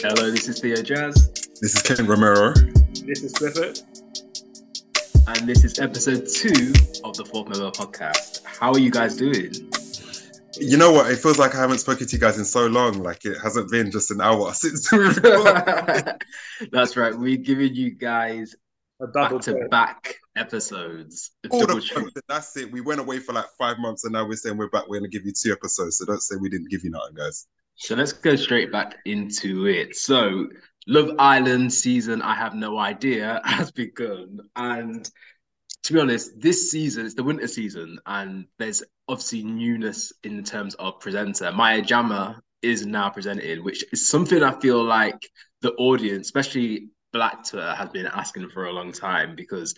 Hello, this is Theo Jazz. This is Ken Romero. This is Clifford. And this is episode two of the Fourth Member podcast. How are you guys doing? You know what? It feels like I haven't spoken to you guys in so long. Like it hasn't been just an hour since we That's right. We've given you guys back to back episodes. All the that's it. We went away for like five months and now we're saying we're back. We're going to give you two episodes. So don't say we didn't give you nothing, guys. So let's go straight back into it. So Love Island season, I have no idea, has begun. And to be honest, this season, it's the winter season, and there's obviously newness in terms of presenter. Maya Jama is now presented, which is something I feel like the audience, especially Black Twitter, has been asking for a long time because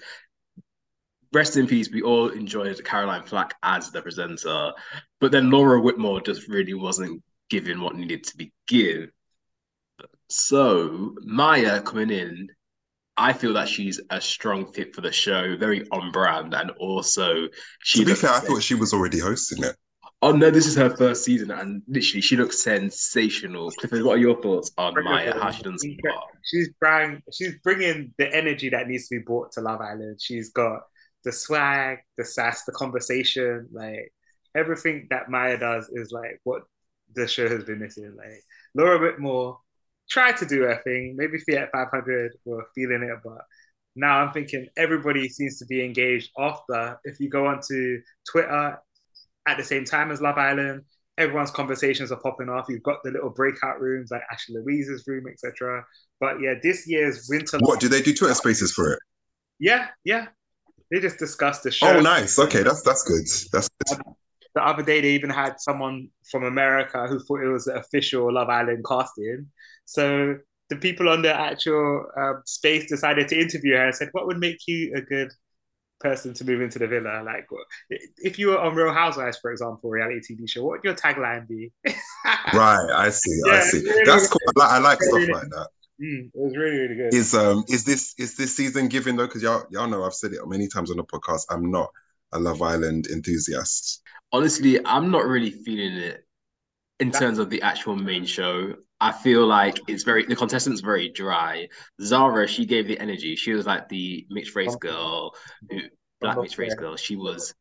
rest in peace, we all enjoyed Caroline Flack as the presenter, but then Laura Whitmore just really wasn't given what needed to be given. So Maya coming in, I feel that she's a strong fit for the show, very on brand, and also she. To be fair, I thought she was already hosting it. Oh no, this is her first season, and literally she looks sensational. Clifford, what are your thoughts on Maya? How she done so far? She's bring, she's bringing the energy that needs to be brought to Love Island. She's got the swag, the sass, the conversation, like everything that Maya does is like what the show has been missing. Like Laura Whitmore tried to do her thing. Maybe Fiat 500 were feeling it, but now I'm thinking everybody seems to be engaged after. If you go onto Twitter at the same time as Love Island, everyone's conversations are popping off. You've got the little breakout rooms like Ashley Louise's room, etc. But yeah, this year's winter. What do they do Twitter Spaces for it? Yeah, yeah. They just discussed the show. Oh, nice. Okay, that's that's good. That's good the other day they even had someone from America who thought it was the official Love Island casting. So the people on the actual um, space decided to interview her and said, "What would make you a good person to move into the villa? Like, if you were on Real Housewives, for example, reality TV show, what would your tagline be?" right, I see, yeah, I see. Really That's cool. I like, I like stuff like that. Mm, it was really, really good. Is um is this is this season giving though? Because y'all y'all know I've said it many times on the podcast. I'm not a Love Island enthusiast honestly, I'm not really feeling it in terms of the actual main show. I feel like it's very the contestant's very dry. Zara, she gave the energy. She was like the mixed race girl, black mixed race girl. She was.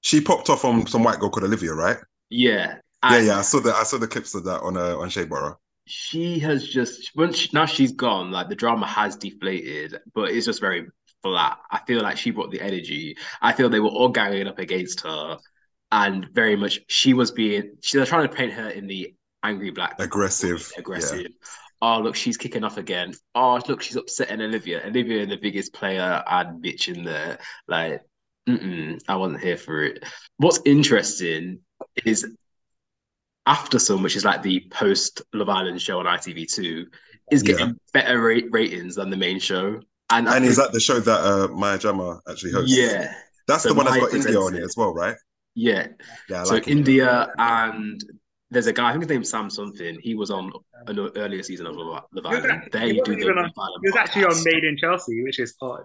She popped off on some white girl called Olivia, right? Yeah. Yeah, yeah. I saw the I saw the clips of that on uh, on Shea Borough. She has just once she, now she's gone. Like the drama has deflated, but it's just very flat. I feel like she brought the energy. I feel they were all ganging up against her and very much she was being she was trying to paint her in the angry black. Aggressive. Aggressive. Yeah. oh look she's kicking off again. Oh look she's upsetting olivia. Olivia the biggest player and bitch in there. Like i wasn't here for it. What's interesting is Aftersun which is like the post love island show on itv2 is getting yeah. better rate ratings than the main show. And, and is that the show that uh maya jama actually hosts? Yeah. That's so the one that's got indiyah on it. as well right yeah. Yeah. so like Indiyah and there's a guy, I think his name's Sam something. He was on an earlier season of Love Island. They do the on, He was actually on Made in Chelsea, which is odd.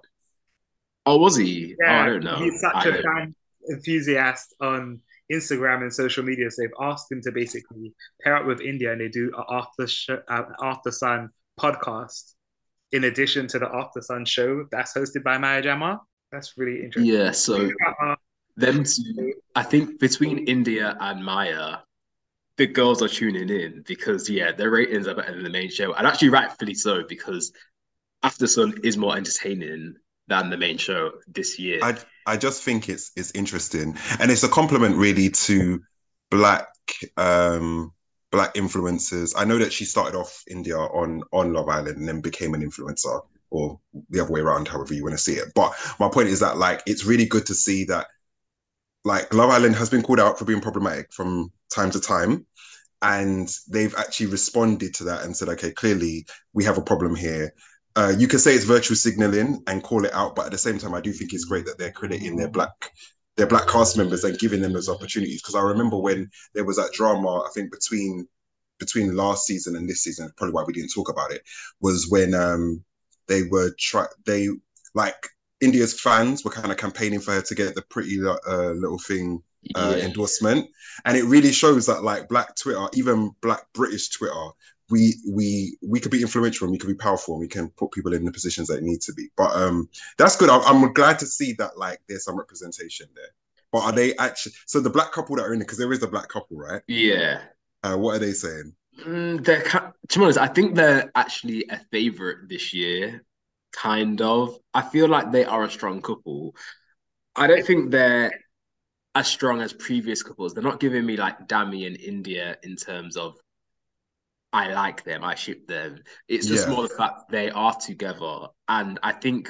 Oh, was he? Yeah, oh, I don't know. He's such a fan enthusiast on Instagram and social media. So they've asked him to basically pair up with Indiyah and they do an after show, uh, Aftersun podcast in addition to the after sun show that's hosted by Maya Jama. That's really interesting. Yeah, so them two, I think between Indiyah and Maya, the girls are tuning in because yeah, their ratings are better than the main show, and actually rightfully so because After Sun is more entertaining than the main show this year. I I just think it's it's interesting, and it's a compliment really to black um black influencers. I know that she started off Indiyah on on Love Island and then became an influencer, or the other way around, however you want to see it. But my point is that like it's really good to see that like Love Island has been called out for being problematic from time to time. And they've actually responded to that and said, okay, clearly we have a problem here. Uh, you can say it's virtual signaling and call it out, but at the same time, I do think it's great that they're crediting their black their black cast members and giving them those opportunities. Because I remember when there was that drama, I think between between last season and this season, probably why we didn't talk about it, was when um they were try they like Indiyah's fans were kind of campaigning for her to get the pretty uh, little thing uh, yeah. endorsement, and it really shows that like Black Twitter, even Black British Twitter, we we we could be influential and we could be powerful and we can put people in the positions that need to be. But um, that's good. I'm, I'm glad to see that like there's some representation there. But are they actually so the black couple that are in it because there is a black couple, right? Yeah. Uh, what are they saying? Mm, they're to be honest, I think they're actually a favorite this year. Kind of. I feel like they are a strong couple. I don't think they're as strong as previous couples. They're not giving me like Dami and Indiyah in terms of I like them, I ship them. It's just yeah. more the fact they are together. And I think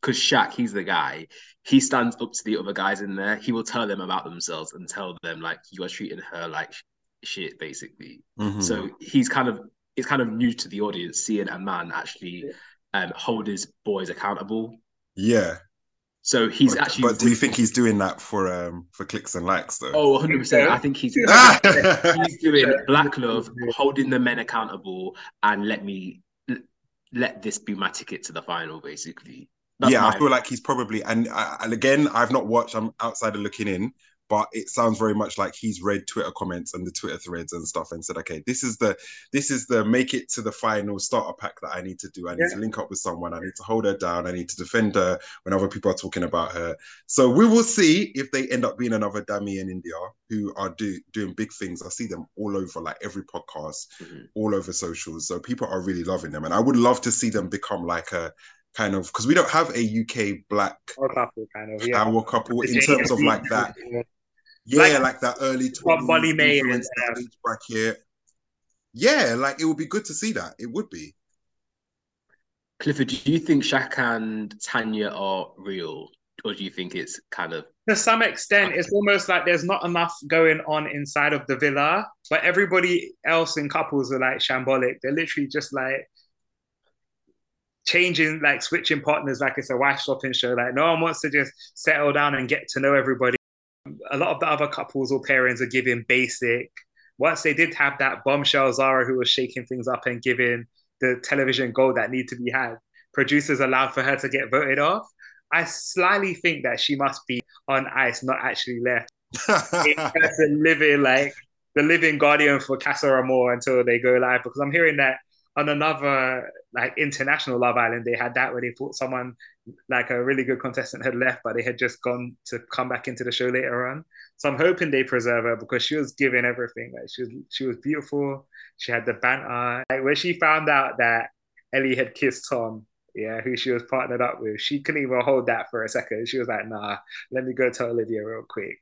because Shaq, he's the guy, he stands up to the other guys in there. He will tell them about themselves and tell them like you are treating her like shit, basically. Mm-hmm. So he's kind of it's kind of new to the audience seeing a man actually um, hold his boys accountable. Yeah. So he's but, actually. But do you think he's doing that for um for clicks and likes though? Oh, 100 percent. I think he's he's doing black love, holding the men accountable, and let me let this be my ticket to the final, basically. That's yeah. I feel like he's probably and uh, and again, I've not watched. I'm outside of looking in, but it sounds very much like he's read Twitter comments and the Twitter threads and stuff and said, okay, this is the this is the make it to the final starter pack that I need to do. I need yeah. to link up with someone. I need to hold her down. I need to defend her when other people are talking about her. So we will see if they end up being another Dami in Indiyah who are do, doing big things. I see them all over like every podcast, mm-hmm. all over socials. So people are really loving them. And I would love to see them become like a kind of because we don't have a UK black couple kind of yeah. power couple in terms of like that yeah, like, like that early 20s Molly-Mae and, uh, bracket. Yeah, like it would be good to see that. It would be. Clifford, do you think Shaq and Tanya are real, or do you think it's kind of to some extent? It's almost like there's not enough going on inside of the villa, but everybody else in couples are like shambolic. They're literally just like changing, like switching partners, like it's a wife swapping show. Like no one wants to just settle down and get to know everybody a lot of the other couples or pairings are giving basic. Once they did have that bombshell Zara who was shaking things up and giving the television gold that need to be had, producers allowed for her to get voted off. I slightly think that she must be on ice, not actually left. living like the living guardian for Casa Amor until they go live because I'm hearing that on another like international Love Island, they had that where they thought someone like a really good contestant had left, but they had just gone to come back into the show later on. So I'm hoping they preserve her because she was giving everything. Like she was, she was beautiful. She had the banter. Like when she found out that Ellie had kissed Tom, yeah, who she was partnered up with, she couldn't even hold that for a second. She was like, "Nah, let me go to Olivia real quick."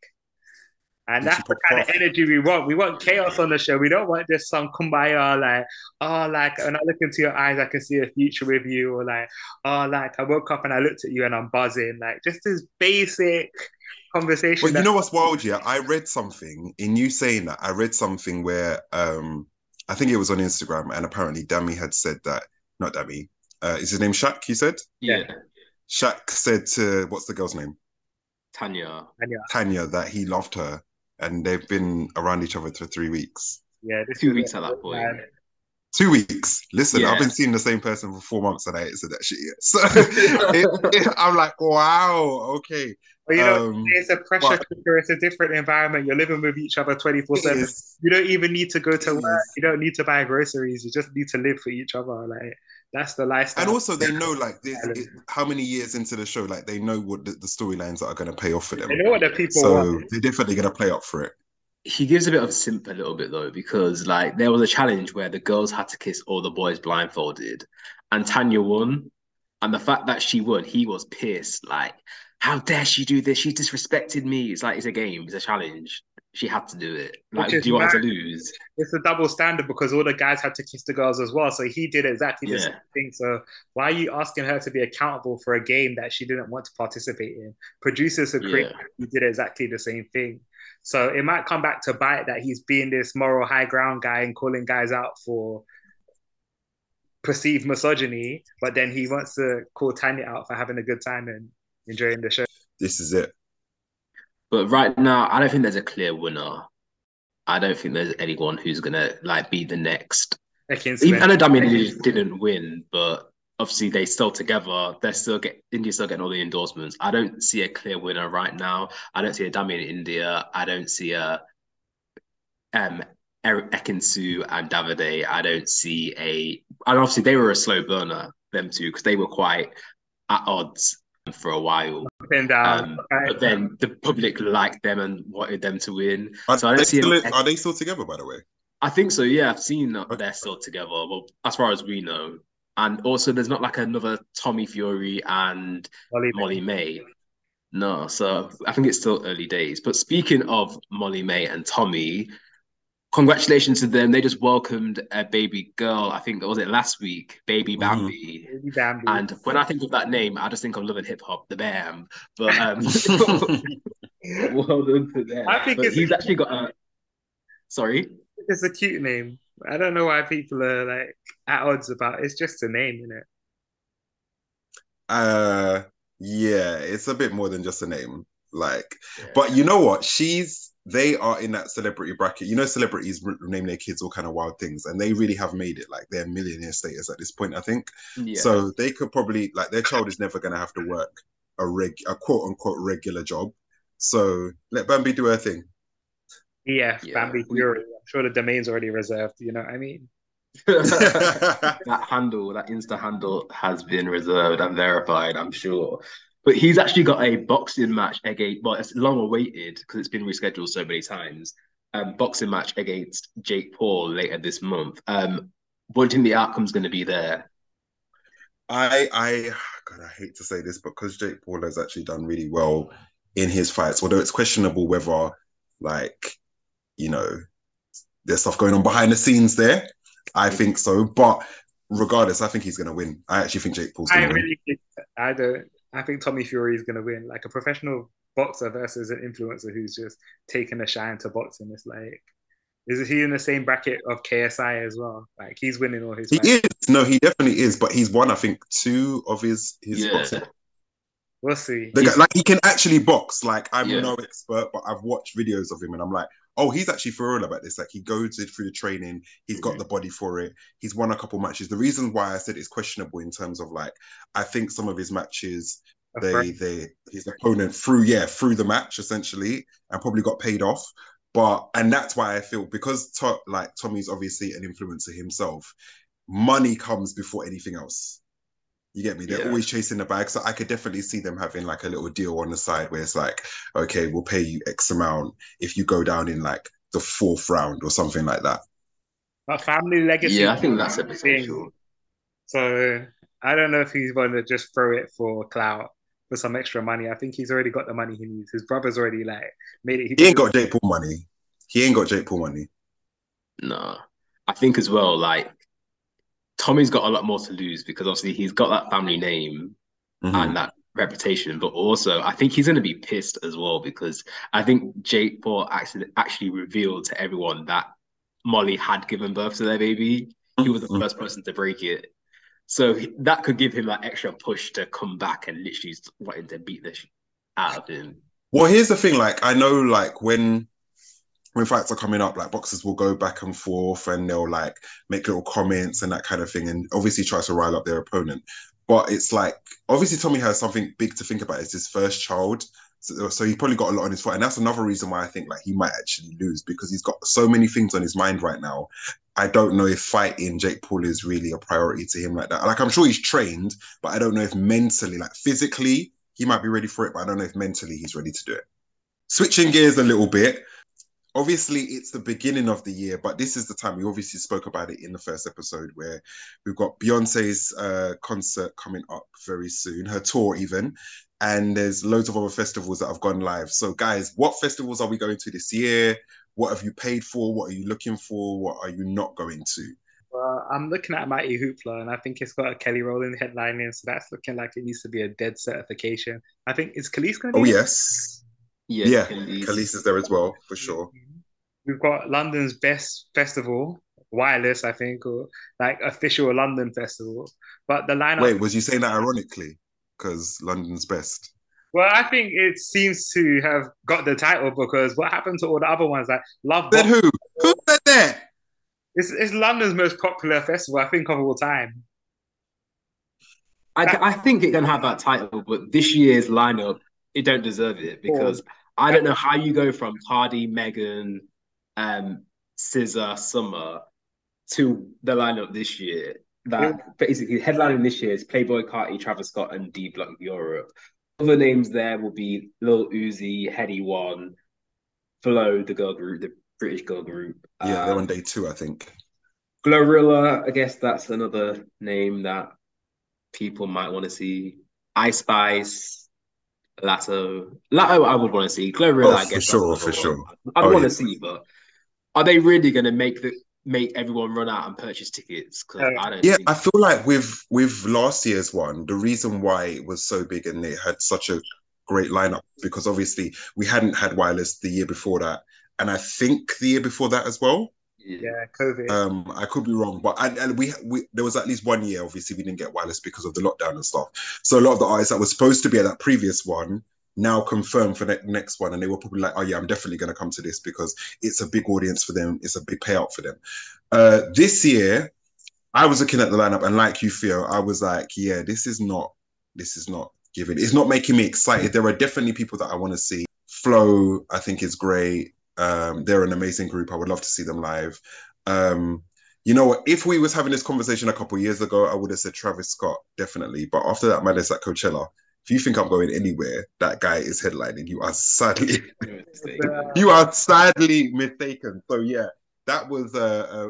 And that's the kind of energy we want. We want chaos on the show. We don't want just some kumbaya, like, oh, like, when I look into your eyes, I can see a future with you, or like, oh, like, I woke up and I looked at you and I'm buzzing. Like, just this basic conversation. But you know what's wild, yeah? I read something in you saying that. I read something where um I think it was on Instagram, and apparently Dami had said that, not Dami, uh, is his name Shaq, you said? Yeah. Shaq said to, what's the girl's name? Tanya. Tanya. Tanya, that he loved her and they've been around each other for three weeks. Yeah, two weeks at that point. Man. Two weeks. Listen, yeah. I've been seeing the same person for four months and I ain't said that shit yet. So it, it, I'm like, wow, okay. But you know, um, it's a pressure but, cooker. It's a different environment. You're living with each other 24 7. You don't even need to go to work. You don't need to buy groceries. You just need to live for each other. Like, that's the lifestyle. And also, they know like it, how many years into the show, like they know what the, the storylines are going to pay off for them. They know what the people so want. they're definitely going to play up for it. He gives a bit of simp a little bit though, because like there was a challenge where the girls had to kiss all the boys blindfolded, and Tanya won. And the fact that she won, he was pissed. Like, how dare she do this? She disrespected me. It's like it's a game, it's a challenge she had to do it. Like, do you want to lose? It's a double standard because all the guys had to kiss the girls as well. So he did exactly the yeah. same thing. So why are you asking her to be accountable for a game that she didn't want to participate in? Producers who created yeah. he did exactly the same thing. So it might come back to bite that he's being this moral high ground guy and calling guys out for perceived misogyny, but then he wants to call Tanya out for having a good time and enjoying the show. This is it. But right now, I don't think there's a clear winner. I don't think there's anyone who's gonna like be the next. Even, I know Damian didn't win, but obviously they still together. They're still get Indiyah's still getting all the endorsements. I don't see a clear winner right now. I don't see a Damian in Indiyah. I don't see a um Eric Ekin-Su and Davide, I don't see a. And obviously, they were a slow burner, them two, because they were quite at odds for a while. Been down. Um, but then the public liked them and wanted them to win. Are, So I don't they see still, him- are they still together, by the way? I think so. Yeah, I've seen that they're still together. Well, as far as we know, and also there's not like another Tommy Fury and Molly, Molly-Mae. No, so I think it's still early days. But speaking of Molly-Mae and Tommy, congratulations to them. They just welcomed a baby girl. I think was it last week, baby Mhm. Bambi. Baby Bambi. And when I think of that name, I just think of Love and Hip Hop, the Bam. But um, well done to them. I think But it's- he's actually got a. Sorry. it's a cute name. I don't know why people are like at odds about it. It's just a name, isn't it? Uh, yeah, it's a bit more than just a name. Like, but you know what? She's they are in that celebrity bracket. You know, celebrities name their kids all kind of wild things, and they really have made it like they're millionaire status at this point. I think Yeah. so. They could probably like their child is never going to have to work a reg a quote unquote regular job. So let Bambi do her thing. Yeah, Yeah. Bambi Fury. I'm sure the domain's already reserved. You know what I mean? that handle, that Insta handle has been reserved and verified, I'm sure. But he's actually got a boxing match against, well, it's long awaited because it's been rescheduled so many times. Um, boxing match against Jake Paul later this month. Um, what do you think the outcome's going to be there? I I God, I hate to say this, but because Jake Paul has actually done really well in his fights, although it's questionable whether like you know there's stuff going on behind the scenes there. I think so, but regardless, I think he's gonna win. I actually think Jake Paul's gonna win. really, I don't. I think Tommy Fury is going to win. Like a professional boxer versus an influencer who's just taken a shine to boxing. It's like, is he in the same bracket of KSI as well? Like he's winning all his. He fights. is. No, he definitely is. But he's won, I think, two of his his Yeah. boxing. We'll see. The guy, like he can actually box. Like I'm Yeah. no expert, but I've watched videos of him, and I'm like, oh, he's actually for real about this. Like he goes through the training. He's got Mhm. the body for it. He's won a couple matches. The reason why I said it's questionable in terms of like, I think some of his matches, they they his opponent through yeah through the match essentially, and probably got paid off. But and that's why I feel because to, like Tommy's obviously an influencer himself, money comes before anything else. You get me? They're Yeah. always chasing the bag. So I could definitely see them having like a little deal on the side where it's like, okay, we'll pay you X amount if you go down in like the fourth round or something like that. But family legacy. Yeah, I think that's a thing. potential. So I don't know if he's going to just throw it for clout for some extra money. I think he's already got the money he needs. His brother's already like made it. He ain't got Jake Paul money. He ain't got Jake Paul money. No, I think as well, like Tommy's got a lot more to lose because obviously he's got that family name Mhm. and that reputation, but also I think he's going to be pissed as well because I think Jake Paul actually actually revealed to everyone that Molly had given birth to their baby. He was the Mhm. first person to break it, so he- that could give him that extra push to come back and literally wanting to beat the shit out of him. Well, here's the thing. Like, I know, like when when fights are coming up, like boxers will go back and forth, and they'll like make little comments and that kind of thing, and obviously try to rile up their opponent. But it's like obviously Tommy has something big to think about. It's his first child, so, so he probably got a lot on his foot, and that's another reason why I think like he might actually lose because he's got so many things on his mind right now. I don't know if fighting Jake Paul is really a priority to him like that. Like I'm sure he's trained, but I don't know if mentally, like physically, he might be ready for it, but I don't know if mentally he's ready to do it. Switching gears a little bit. Obviously, it's the beginning of the year, but this is the time we obviously spoke about it in the first episode where we've got Beyonce's uh, concert coming up very soon, her tour even, and there's loads of other festivals that have gone live. So, guys, what festivals are we going to this year? What have you paid for? What are you looking for? What are you not going to? Well, I'm looking at Mighty Hoopla, and I think it's got a Kelly Rowland headlining, so that's looking like it needs to be a dead certification. I think is Kelis going to? Oh be yes, Yeah, yeah, Kelis. Kelis is there as well for sure. We've got London's best festival, Wireless, I think, or like official London festival. But the lineup. Wait, was you saying that ironically? Because London's best. Well, I think it seems to have got the title because what happened to all the other ones like Love Said who? Who said that? It's, it's London's most popular festival, I think, of all time. I, I think it can have that title, but this year's lineup, it don't deserve it because I don't know how you go from Cardi, Megan, um, SZA, Summer to the lineup this year. That yeah. basically headlining this year is Playboi Carti, Travis Scott, and D Block Europe. Other names there will be Lil Uzi, Headie One, Flo, the girl group, the British girl group. Yeah, um, they're on day two, I think. Glorilla, I guess that's another name that people might want to see. Ice Spice, Latto. Latto, I would want to see. Glorilla, oh, I guess. For sure, for sure. I'd oh, want to yeah. see, but are they really going to make the make everyone run out and purchase tickets? Because I don't. Yeah, I feel like with with last year's one, the reason why it was so big and it had such a great lineup because obviously we hadn't had wireless the year before that, and I think the year before that as well. Yeah, COVID. Um, I could be wrong, but and, and we we there was at least one year. Obviously, we didn't get wireless because of the lockdown and stuff. So a lot of the artists that were supposed to be at that previous one now confirmed for the next one, and they were probably like, "Oh yeah, I'm definitely going to come to this because it's a big audience for them. It's a big payout for them." Uh, this year, I was looking at the lineup, and like you feel, I was like, "Yeah, this is not, this is not giving. It's not making me excited." There are definitely people that I want to see. Flo, I think is great. Um, they're an amazing group. I would love to see them live. Um, you know what? If we was having this conversation a couple years ago, I would have said Travis Scott definitely. But after that madness at Coachella, if you think I'm going anywhere, that guy is headlining. You are sadly, you are sadly mistaken. So yeah, that was a,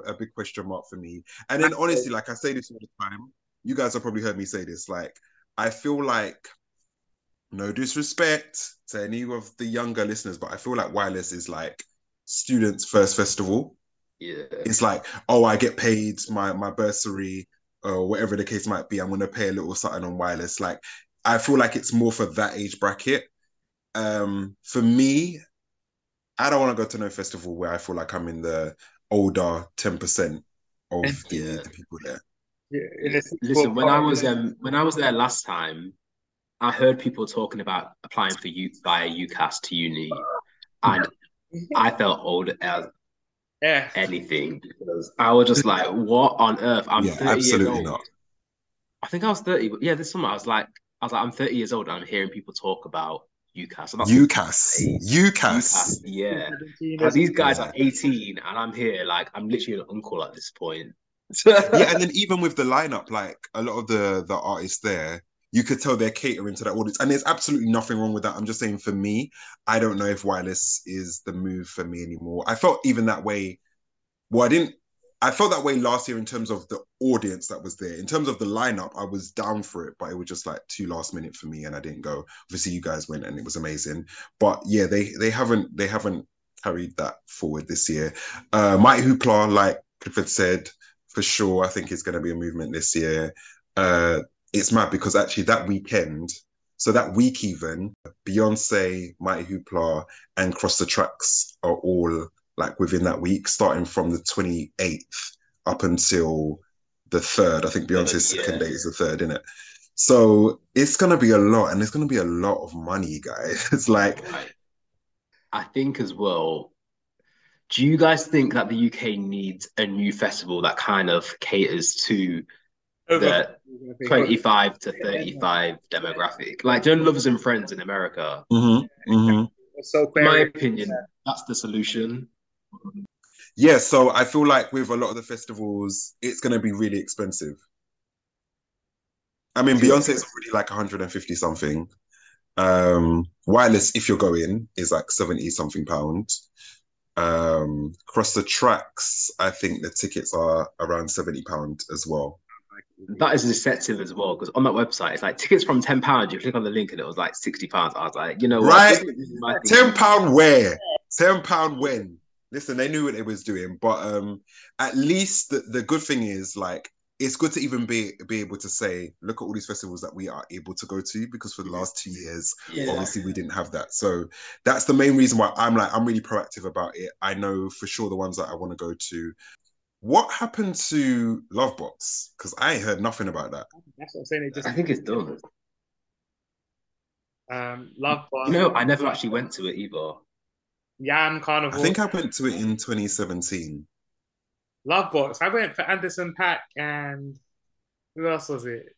a, a, big question mark for me. And then honestly, like I say this all the time, you guys have probably heard me say this. Like I feel like, no disrespect to any of the younger listeners, but I feel like Wireless is like students' first festival. Yeah, it's like, oh, I get paid my my bursary or whatever the case might be. I'm gonna pay a little something on Wireless. Like I feel like it's more for that age bracket. Um, for me, I don't want to go to no festival where I feel like I'm in the older ten percent of the, yeah. the, people there. Yeah, Listen, when I was um, when I was there last time, I heard people talking about applying for youth via UCAS to uni, and I felt old as yeah. anything because I was just like, "What on earth?" I'm yeah, 30 absolutely years old. not. I think I was 30, but yeah, this summer I was like, I was like, I'm 30 years old and I'm hearing people talk about UCAS. UCAS. UCAS. Yeah. Like, these guys are 18 and I'm here, like, I'm literally an uncle at this point. yeah, and then even with the lineup, like a lot of the the artists there, you could tell they're catering to that audience. And there's absolutely nothing wrong with that. I'm just saying for me, I don't know if wireless is the move for me anymore. I felt even that way. Well, I didn't I felt that way last year in terms of the audience that was there. In terms of the lineup, I was down for it, but it was just like too last minute for me, and I didn't go. Obviously, you guys went, and it was amazing. But yeah, they they haven't they haven't carried that forward this year. Uh, Mighty Hoopla, like Clifford said, for sure, I think it's going to be a movement this year. Uh, it's mad because actually that weekend, so that week even, Beyonce, Mighty Hoopla, and Cross the Tracks are all like within that week, starting from the 28th up until the third. I think Beyonce's yeah. second day is the third, isn't it? So it's gonna be a lot, and it's gonna be a lot of money, guys. It's like I think as well. Do you guys think that the UK needs a new festival that kind of caters to the 25 to 35 demographic? Like Joan Lovers and Friends in America. Mm-hmm. Mm-hmm. So, my opinion, that's the solution. Yeah, so I feel like with a lot of the festivals, it's going to be really expensive. I mean, Beyonce is already like 150 something. Um, wireless, if you're going, is like 70 something pounds. Um, across the tracks, I think the tickets are around 70 pounds as well. That is deceptive as well because on that website it's like tickets from ten pounds. You click on the link and it was like sixty pounds. I was like, you know, right? Ten pound where? Ten pound when? listen, they knew what they was doing, but um, at least the, the good thing is like it's good to even be be able to say, look at all these festivals that we are able to go to because for the last two years, yeah. obviously we didn't have that. So that's the main reason why I'm like I'm really proactive about it. I know for sure the ones that I want to go to. What happened to Lovebox? Because I heard nothing about that. That's what I'm saying. just I think it's done. Um, Lovebox. You know, I never actually went to it either. Yam Carnival. I think I went to it in 2017. Lovebox. I went for Anderson Paak and who else was it?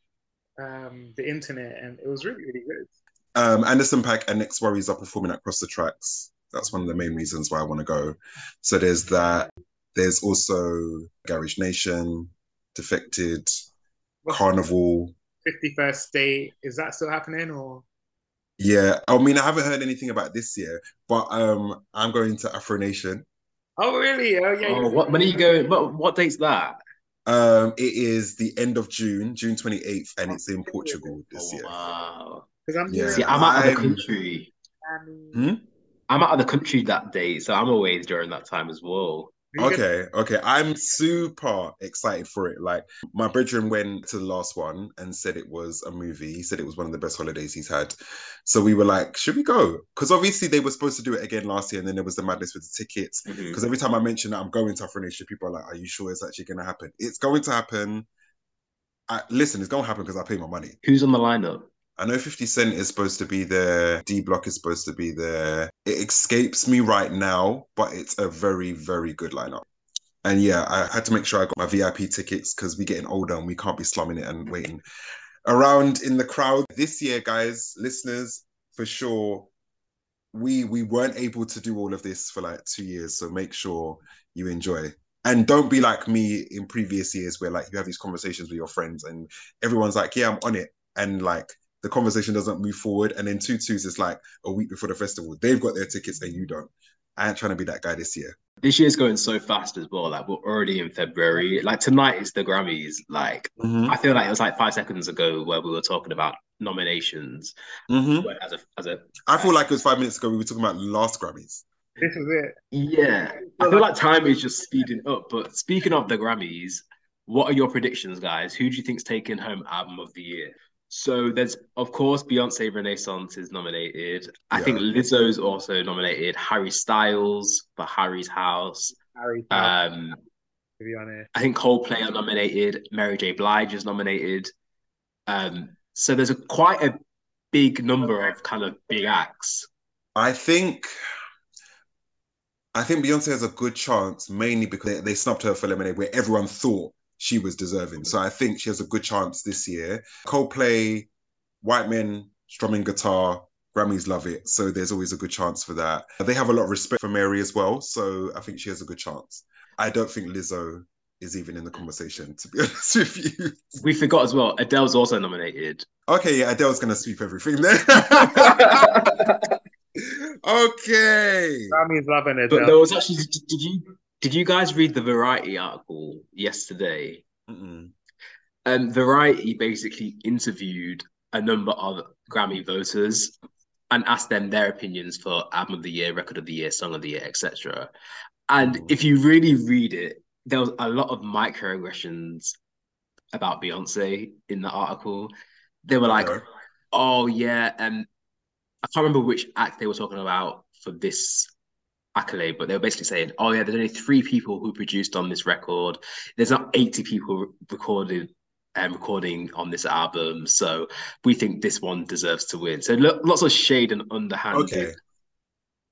Um, the internet, and it was really, really good. Um, Anderson Paak and NxWorries are performing across the tracks. That's one of the main reasons why I want to go. So there's that. There's also Garage Nation, Defected, What's Carnival. 51st State, is that still happening or? Yeah, I mean, I haven't heard anything about this year, but um, I'm going to Afro Nation. Oh, really? Oh, yeah. Oh, what? When are you going? What? What date's that? Um, it is the end of June, June 28th, and it's in Portugal this Oh, year. wow. Because I'm Yeah. See, I'm out of the country. Miami. Hmm? I'm out of the country that day, so I'm away during that time as well. Are gonna- Okay, okay. I'm super excited for it. Like my brethren went to the last one and said it was a movie. He said it was one of the best holidays he's had. So we were like, should we go? Because obviously they were supposed to do it again last year, and then there was the madness with the tickets. Mm-hmm. Because every time I mention that I'm going to Afro Nation, people are like, "Are you sure it's actually going to happen?" It's going to happen. I, listen, it's going to happen because I pay my money. Who's on the lineup? I know 50 Cent is supposed to be there. D Block is supposed to be there. It escapes me right now, but it's a very, very good lineup. And yeah, I had to make sure I got my VIP tickets because we're getting older and we can't be slumming it and waiting around in the crowd. This year, guys, listeners, for sure, we we weren't able to do all of this for like two years. So make sure you enjoy. And don't be like me in previous years where like you have these conversations with your friends and everyone's like, yeah, I'm on it. And like the conversation doesn't move forward. And then two twos is like a week before the festival. They've got their tickets and you don't. I ain't trying to be that guy this year. This year's going so fast as well. Like we're already in February. Like tonight is the Grammys. Like Mm-hmm. I feel like it was like five seconds ago where we were talking about nominations. Mm-hmm. As a as a I feel like it was five minutes ago we were talking about last Grammys. This is it. yeah, I feel like time is just speeding up. But speaking of the Grammys, what are your predictions, guys? Who do you think's taking home album of the year? So there's of course Beyonce Renaissance is nominated. I Yeah. think Lizzo's also nominated. Harry Styles for Harry's House. Harry, Um, to be honest. I think Coldplay are nominated. Mary J. Blige is nominated. Um, so there's a quite a big number of kind of big acts. I think I think Beyonce has a good chance, mainly because they, they snubbed her for Lemonade, where everyone thought she was deserving. So I think she has a good chance this year. Coldplay, white men strumming guitar, Grammys love it. So there's always a good chance for that. They have a lot of respect for Mary as well. So I think she has a good chance. I don't think Lizzo is even in the conversation, to be honest with you. We forgot as well. Adele's also nominated. Okay, yeah, Adele's gonna sweep everything there. okay. Grammy's loving it. But there was actually did did you did you guys read the Variety article yesterday? Mm-mm. Um, Variety basically interviewed a number of Grammy voters and asked them their opinions for album of the year, record of the year, song of the year, etc. And Mhm. if you really read it, there was a lot of microaggressions about Beyonce in the article. They were like. "Oh yeah," and I can't remember which act they were talking about for this accolade, but they were basically saying, "Oh yeah, there's only three people who produced on this record. There's not 80 people recorded and recording on this album, so we think this one deserves to win." So lo- lots of shade and underhanded. Okay.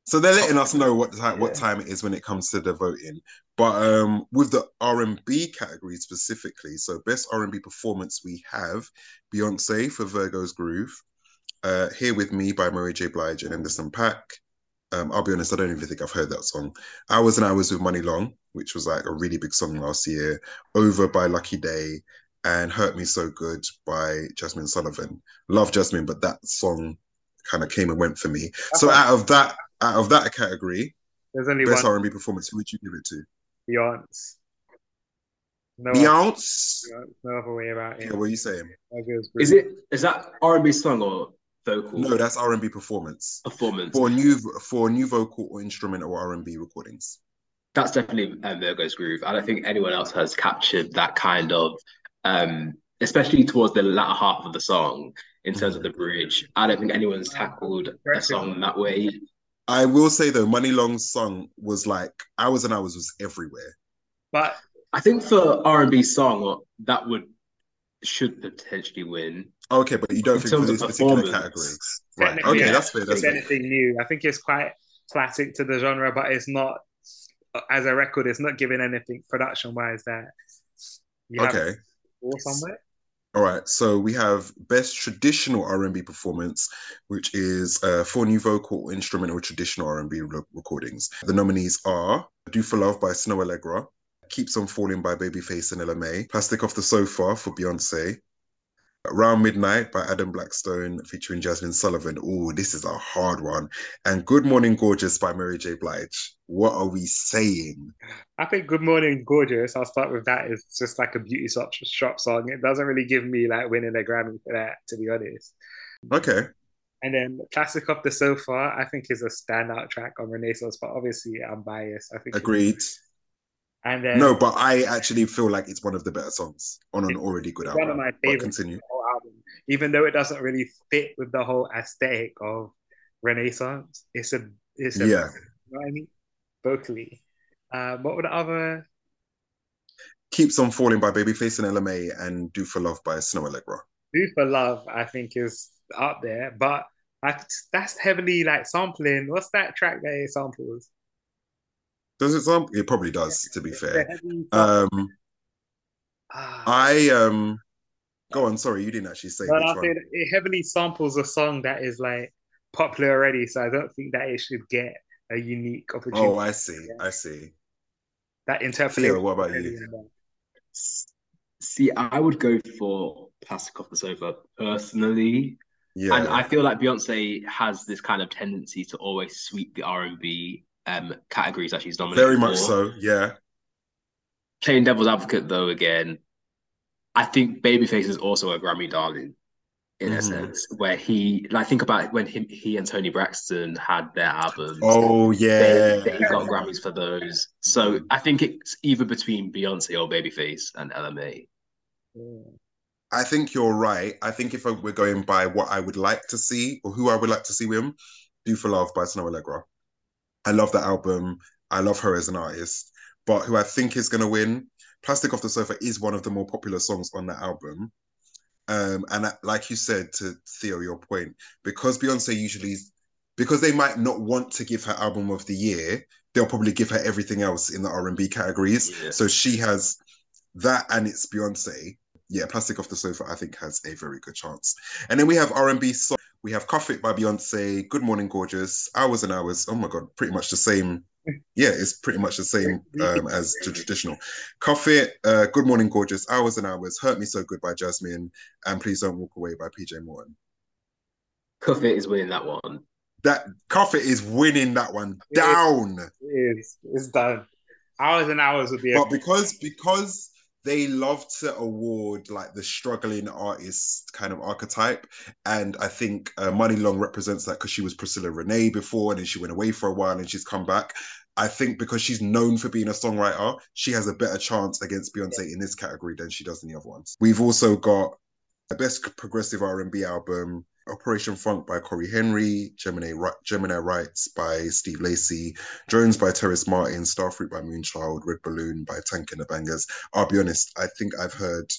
So they're letting us know what time what time it is when it comes to the voting. But um with the R and B category specifically, so best R and B performance we have Beyonce for Virgo's Groove, uh Here With Me by Mary J. Blige and Anderson Paak. Um, I'll be honest, I don't even think I've heard that song. Hours and Hours with Muni Long, which was like a really big song last year. Over by Lucky Daye and Hurt Me So Good by Jazmine Sullivan. Love Jazmine, but that song kind of came and went for me. So out of that, out of that category, There's only best one R and B performance, who would you give it to? Beyonce. No, other, Beyonce. no other way about it. Yeah, what are you saying? Is it is that R&B song or vocal No, that's R and B performance performance? for new for new vocal or instrumental or R and B recordings. That's definitely um, Virgo's groove. I don't think anyone else has captured that kind of, um, especially towards the latter half of the song in terms of the bridge. I don't think anyone's tackled a song that way. I will say though, Muni Long's song was like hours and hours was everywhere. But I think for R and B song that would should potentially win. Okay, but you don't In think for of particular category, right? Okay, yeah. that's fair. That's fair. anything new. I think it's quite classic to the genre, but it's not as a record. It's not giving anything production wise that you Okay, or somewhere. All right, so we have best traditional R&B performance, which is uh, four new vocal, instrumental, traditional R&B re- recordings. The nominees are "Do for Love" by Snoh Aalegra, "Keeps on Falling" by Babyface and Ella Mai, "Plastic Off the Sofa" for Beyonce, Around Midnight by Adam Blackstone featuring Jazmine Sullivan. Oh, this is a hard one. And Good Morning Gorgeous by Mary J. Blige. What are we saying? I think Good Morning Gorgeous, I'll start with that. It's just like a beauty shop, shop song. It doesn't really give me like winning a Grammy for that, to be honest. Okay. And then Plastic Off the Sofa, I think is a standout track on Renaissance, but obviously I'm biased. I think Agreed. And then No, but I actually feel like it's one of the better songs on an already good album. one of my But favorites. continue. album, even though it doesn't really fit with the whole aesthetic of Renaissance. It's a it's a Yeah. you know what I mean? Vocally. Uh, what were the other Keeps on Falling by Babyface and Ella Mai, and Do for Love by Snoh Aalegra. Do for Love? I think is up there, but I, that's heavily like sampling. What's that track that it samples? Does it sound? It probably does, to be fair. Um, Ah. I um, go on. Sorry, you didn't actually say But I one. it heavily samples a song that is like popular already, so I don't think that it should get a unique opportunity. Oh, I see. I see. that interpretation. Theo, what about you? See, I would go for Plastic Off the Sofa personally. Yeah. And I feel like Beyonce has this kind of tendency to always sweep the R&B um, categories that she's nominated Very much for. so. Yeah. Playing devil's advocate though, again, I think Babyface is also a Grammy darling in a Mhm. sense, where he like think about when him he and Toni Braxton had their albums. Oh yeah. they got Grammys for those. So I think it's either between Beyonce or Babyface and Ella Mai. I think you're right. I think if we're going by what I would like to see or who I would like to see with him, Do for Love by Snoh Aalegra. I love that album. I love her as an artist. But who I think is going to win, Plastic Off the Sofa is one of the more popular songs on that album. Um, and I- like you said to Theo, your point, because Beyonce usually, because they might not want to give her album of the year, they'll probably give her everything else in the R&B categories. Yeah. So she has that and it's Beyonce. Yeah, Plastic Off the Sofa, I think, has a very good chance. And then we have R&B song. We have Cuff It by Beyonce, Good Morning Gorgeous, Hours and Hours. Oh my God, pretty much the same. Yeah, it's pretty much the same um, as the traditional. Cuff It, uh, Good Morning Gorgeous, Hours and Hours, Hurt Me So Good by Jazmine, and Please Don't Walk Away by PJ Morton. Cuff It is winning that one. That Cuff It is winning that one down. It is. It's done. Hours and hours would be. But because because they love to award like the struggling artist kind of archetype. And i think uh, muni long represents that because she was priscilla renea before and then she went away for a while and she's come back. I think because she's known for being a songwriter she has a better chance against beyonce in this category than she does in the other ones. We've also got the best progressive r&b album Operation Funk by Cory Henry, Gemini, Gemini Rights by Steve Lacy, Drones by Terrace Martin, Starfruit by Moonchild, Red Balloon by Tank and the Bangas. I'll be honest, I think I've heard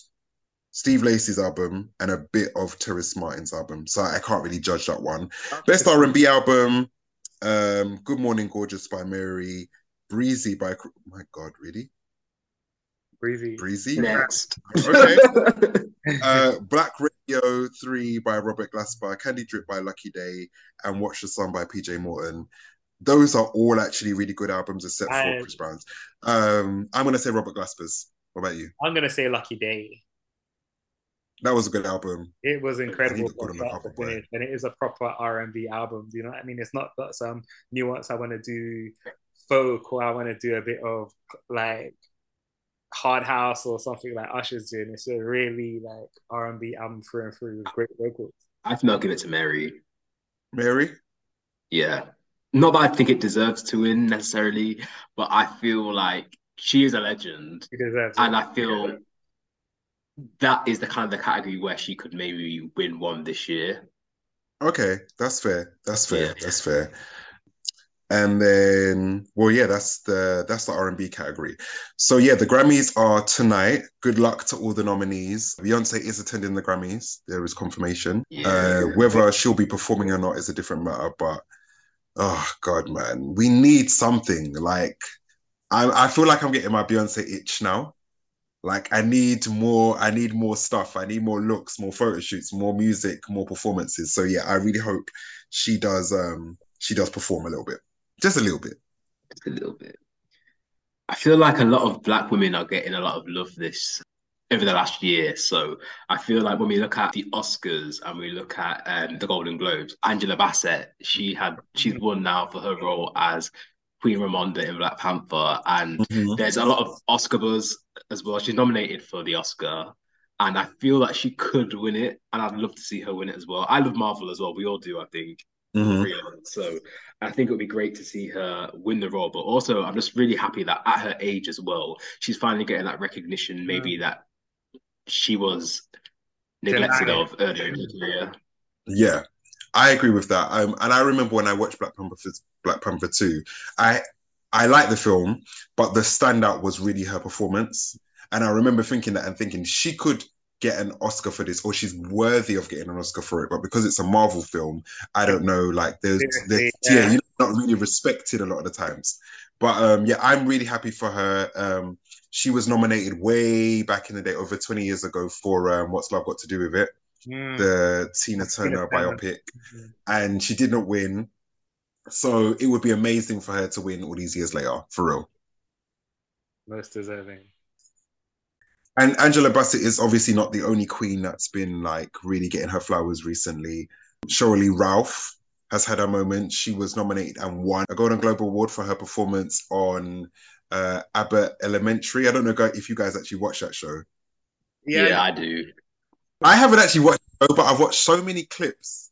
Steve Lacy's album and a bit of Terrace Martin's album, so I can't really judge that one. Best R&B album, um, Good Morning Gorgeous by Mary, Breezy by my God, really? breezy. Breezy. Next. Okay. uh, Black Radio 3 by Robert Glasper, Candy Drip by Lucky Daye, and Watch the Sun by PJ Morton. Those are all actually really good albums, except for Chris Brown's. Um, I'm gonna say Robert Glasper's. What about you? I'm gonna say Lucky Daye. That was a good album. It was incredible look good from on the start to cover, boy. finish, and it is a proper R and B album. Do you know what I mean? It's not got some nuance. I want to do folk, or I want to do a bit of like hard house or something like Usher's doing. It's a really like R and B album through and through with great vocals. I think I'll give it to Mary. Mary? Yeah. Not that I think it deserves to win necessarily, but I feel like she is a legend. She it. And I feel that is the kind of the category where she could maybe win one this year. Okay, that's fair. That's fair. Yeah. That's fair. And then, well, yeah, that's the that's the R and B category. So yeah, the Grammys are tonight. Good luck to all the nominees. Beyonce is attending the Grammys. There is confirmation. Yeah. Uh, whether she'll be performing or not is a different matter. But oh god, man, we need something. Like, I I feel like I'm getting my Beyonce itch now. Like I need more, I need more stuff. I need more looks, more photo shoots, more music, more performances. So yeah, I really hope she does um she does perform a little bit. Just a little bit. Just a little bit. I feel like a lot of black women are getting a lot of love this over the last year. So I feel like when we look at the Oscars and we look at um, the Golden Globes, Angela Bassett, she had she's won now for her role as Queen Ramonda in Black Panther, and mm-hmm. there's a lot of Oscar buzz as well. She's nominated for the Oscar, and I feel that she could win it, and I'd love to see her win it as well. I love Marvel as well. We all do, I think. Mm-hmm. So I think it would be great to see her win the role. But also, I'm just really happy that at her age as well, she's finally getting that recognition. Maybe yeah. that she was neglected Denied. of earlier in her career. Yeah, I agree with that. Um, and I remember when I watched Black Panther, Black Panther two, I I liked the film, but the standout was really her performance. And I remember thinking that and thinking she could get an Oscar for this, or she's worthy of getting an Oscar for it. But because it's a Marvel film, I don't know. Like there's, there's yeah. yeah, you're not really respected a lot of the times. But um, yeah, I'm really happy for her. Um, she was nominated way back in the day, over 20 years ago, for um, What's Love Got to Do with It, mm. the Tina Turner biopic, mm-hmm. and she did not win. So it would be amazing for her to win all these years later, for real. Most deserving. And Angela Bassett is obviously not the only queen that's been like really getting her flowers recently. Sheryl Lee Ralph has had a moment. She was nominated and won a Golden Globe Award for her performance on uh, Abbott Elementary. I don't know if you guys actually watch that show. Yeah, yeah I do. I haven't actually watched it, but I've watched so many clips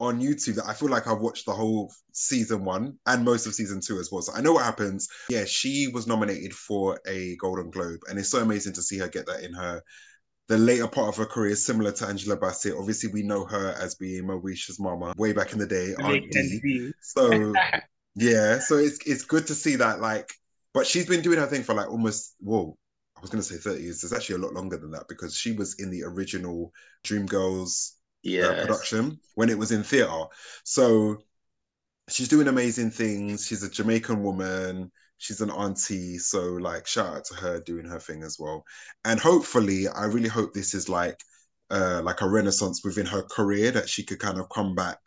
on YouTube that I feel like I've watched the whole season one and most of season two as well. So I know what happens. Yeah, she was nominated for a Golden Globe, and it's so amazing to see her get that in her the later part of her career, similar to Angela Bassett. Obviously, we know her as being Moesha's mama way back in the day, Aunt D. So yeah, so it's it's good to see that like, but she's been doing her thing for like almost whoa. I was gonna say 30 years. It's actually a lot longer than that because she was in the original Dreamgirls yes. uh, production when it was in theater. So she's doing amazing things. She's a Jamaican woman. She's an auntie. So like shout out to her doing her thing as well. And hopefully, I really hope this is like uh like a renaissance within her career that she could kind of come back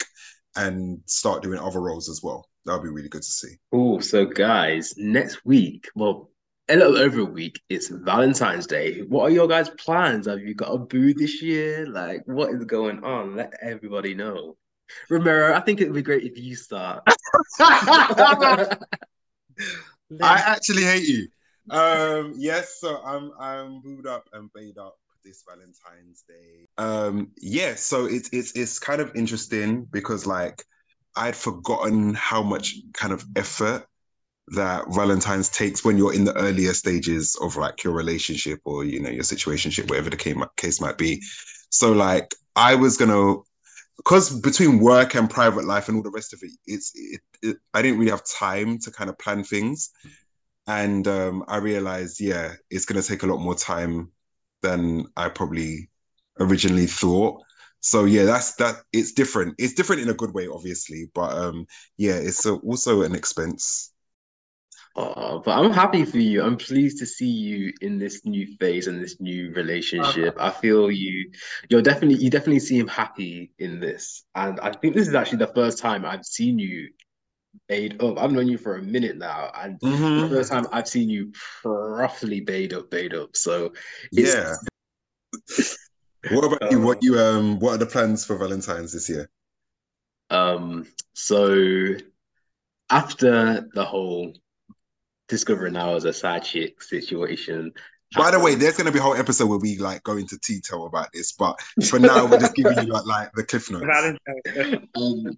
and start doing other roles as well. That would be really good to see. Oh, so guys, next week, well, a little over a week, it's Valentine's Day. What are your guys' plans? Have you got a boo this year? Like, what is going on? Let everybody know. Romero, I think it would be great if you start. I actually hate you. Um, yes, so I'm I'm booed up and baited up this Valentine's Day. Um, yeah, so it's it's it's kind of interesting because like I'd forgotten how much kind of effort that Valentine's takes when you're in the earlier stages of like your relationship or you know your situationship, whatever the case might be. So like I was gonna because between work and private life and all the rest of it, it's it, it, I didn't really have time to kind of plan things, and um, I realized yeah, it's gonna take a lot more time than I probably originally thought. So yeah, that's that. It's different. It's different in a good way, obviously, but um, yeah, it's a, also an expense Oh, but I'm happy for you. I'm pleased to see you in this new phase and this new relationship. I feel you. You're definitely you definitely seem happy in this, and I think this is actually the first time I've seen you bade up. I've known you for a minute now, and mm-hmm. the first time I've seen you properly bade up, bade up. So yeah. what about you? What you um? What are the plans for Valentine's this year? Um. So after the whole discovering now as a side chick situation. By the way, there's going to be a whole episode where we like go into detail about this, but for now, we're just giving you like, like the cliff notes. um,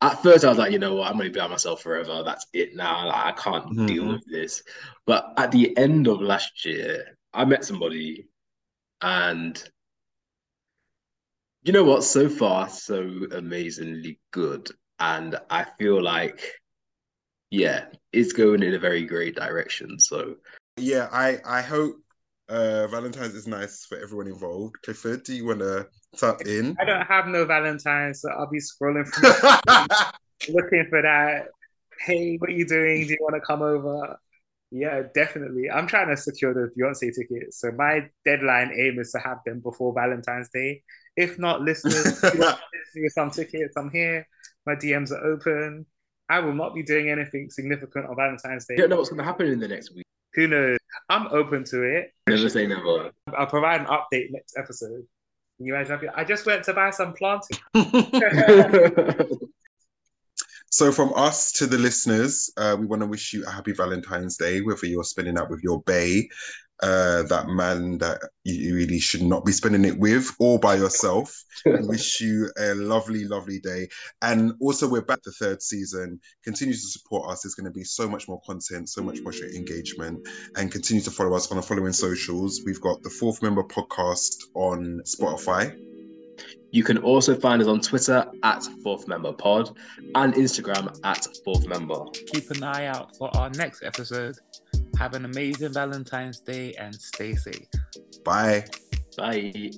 at first, I was like, you know what, I'm going to be by myself forever. That's it now. Like, I can't mm-hmm. deal with this. But at the end of last year, I met somebody, and you know what? So far, so amazingly good, and I feel like yeah, it's going in a very great direction. So yeah, I I hope uh Valentine's is nice for everyone involved. Clifford, do you want to tap in? I don't have no Valentine's, so I'll be scrolling through looking for that. Hey, what are you doing? Do you want to come over? Yeah, definitely. I'm trying to secure the Beyonce tickets. So my deadline aim is to have them before Valentine's Day. If not, listeners, with some tickets, I'm here. My DMs are open. I will not be doing anything significant on Valentine's Day. You don't know what's going to happen in the next week. Who knows? I'm open to it. Never say never. I'll provide an update next episode. You guys, I just went to buy some planting. So, from us to the listeners, uh, we want to wish you a happy Valentine's Day, whether you're spending that with your bae, uh, that man that you really should not be spending it with, or by yourself. wish you a lovely, lovely day. And also, we're back the third season. Continue to support us. There's going to be so much more content, so much more engagement, and continue to follow us on the following socials. We've got the Fourth Member podcast on Spotify. You can also find us on Twitter at Fourth Member Pod and Instagram at Fourth Member. Keep an eye out for our next episode. Have an amazing Valentine's Day and stay safe. Bye. Bye.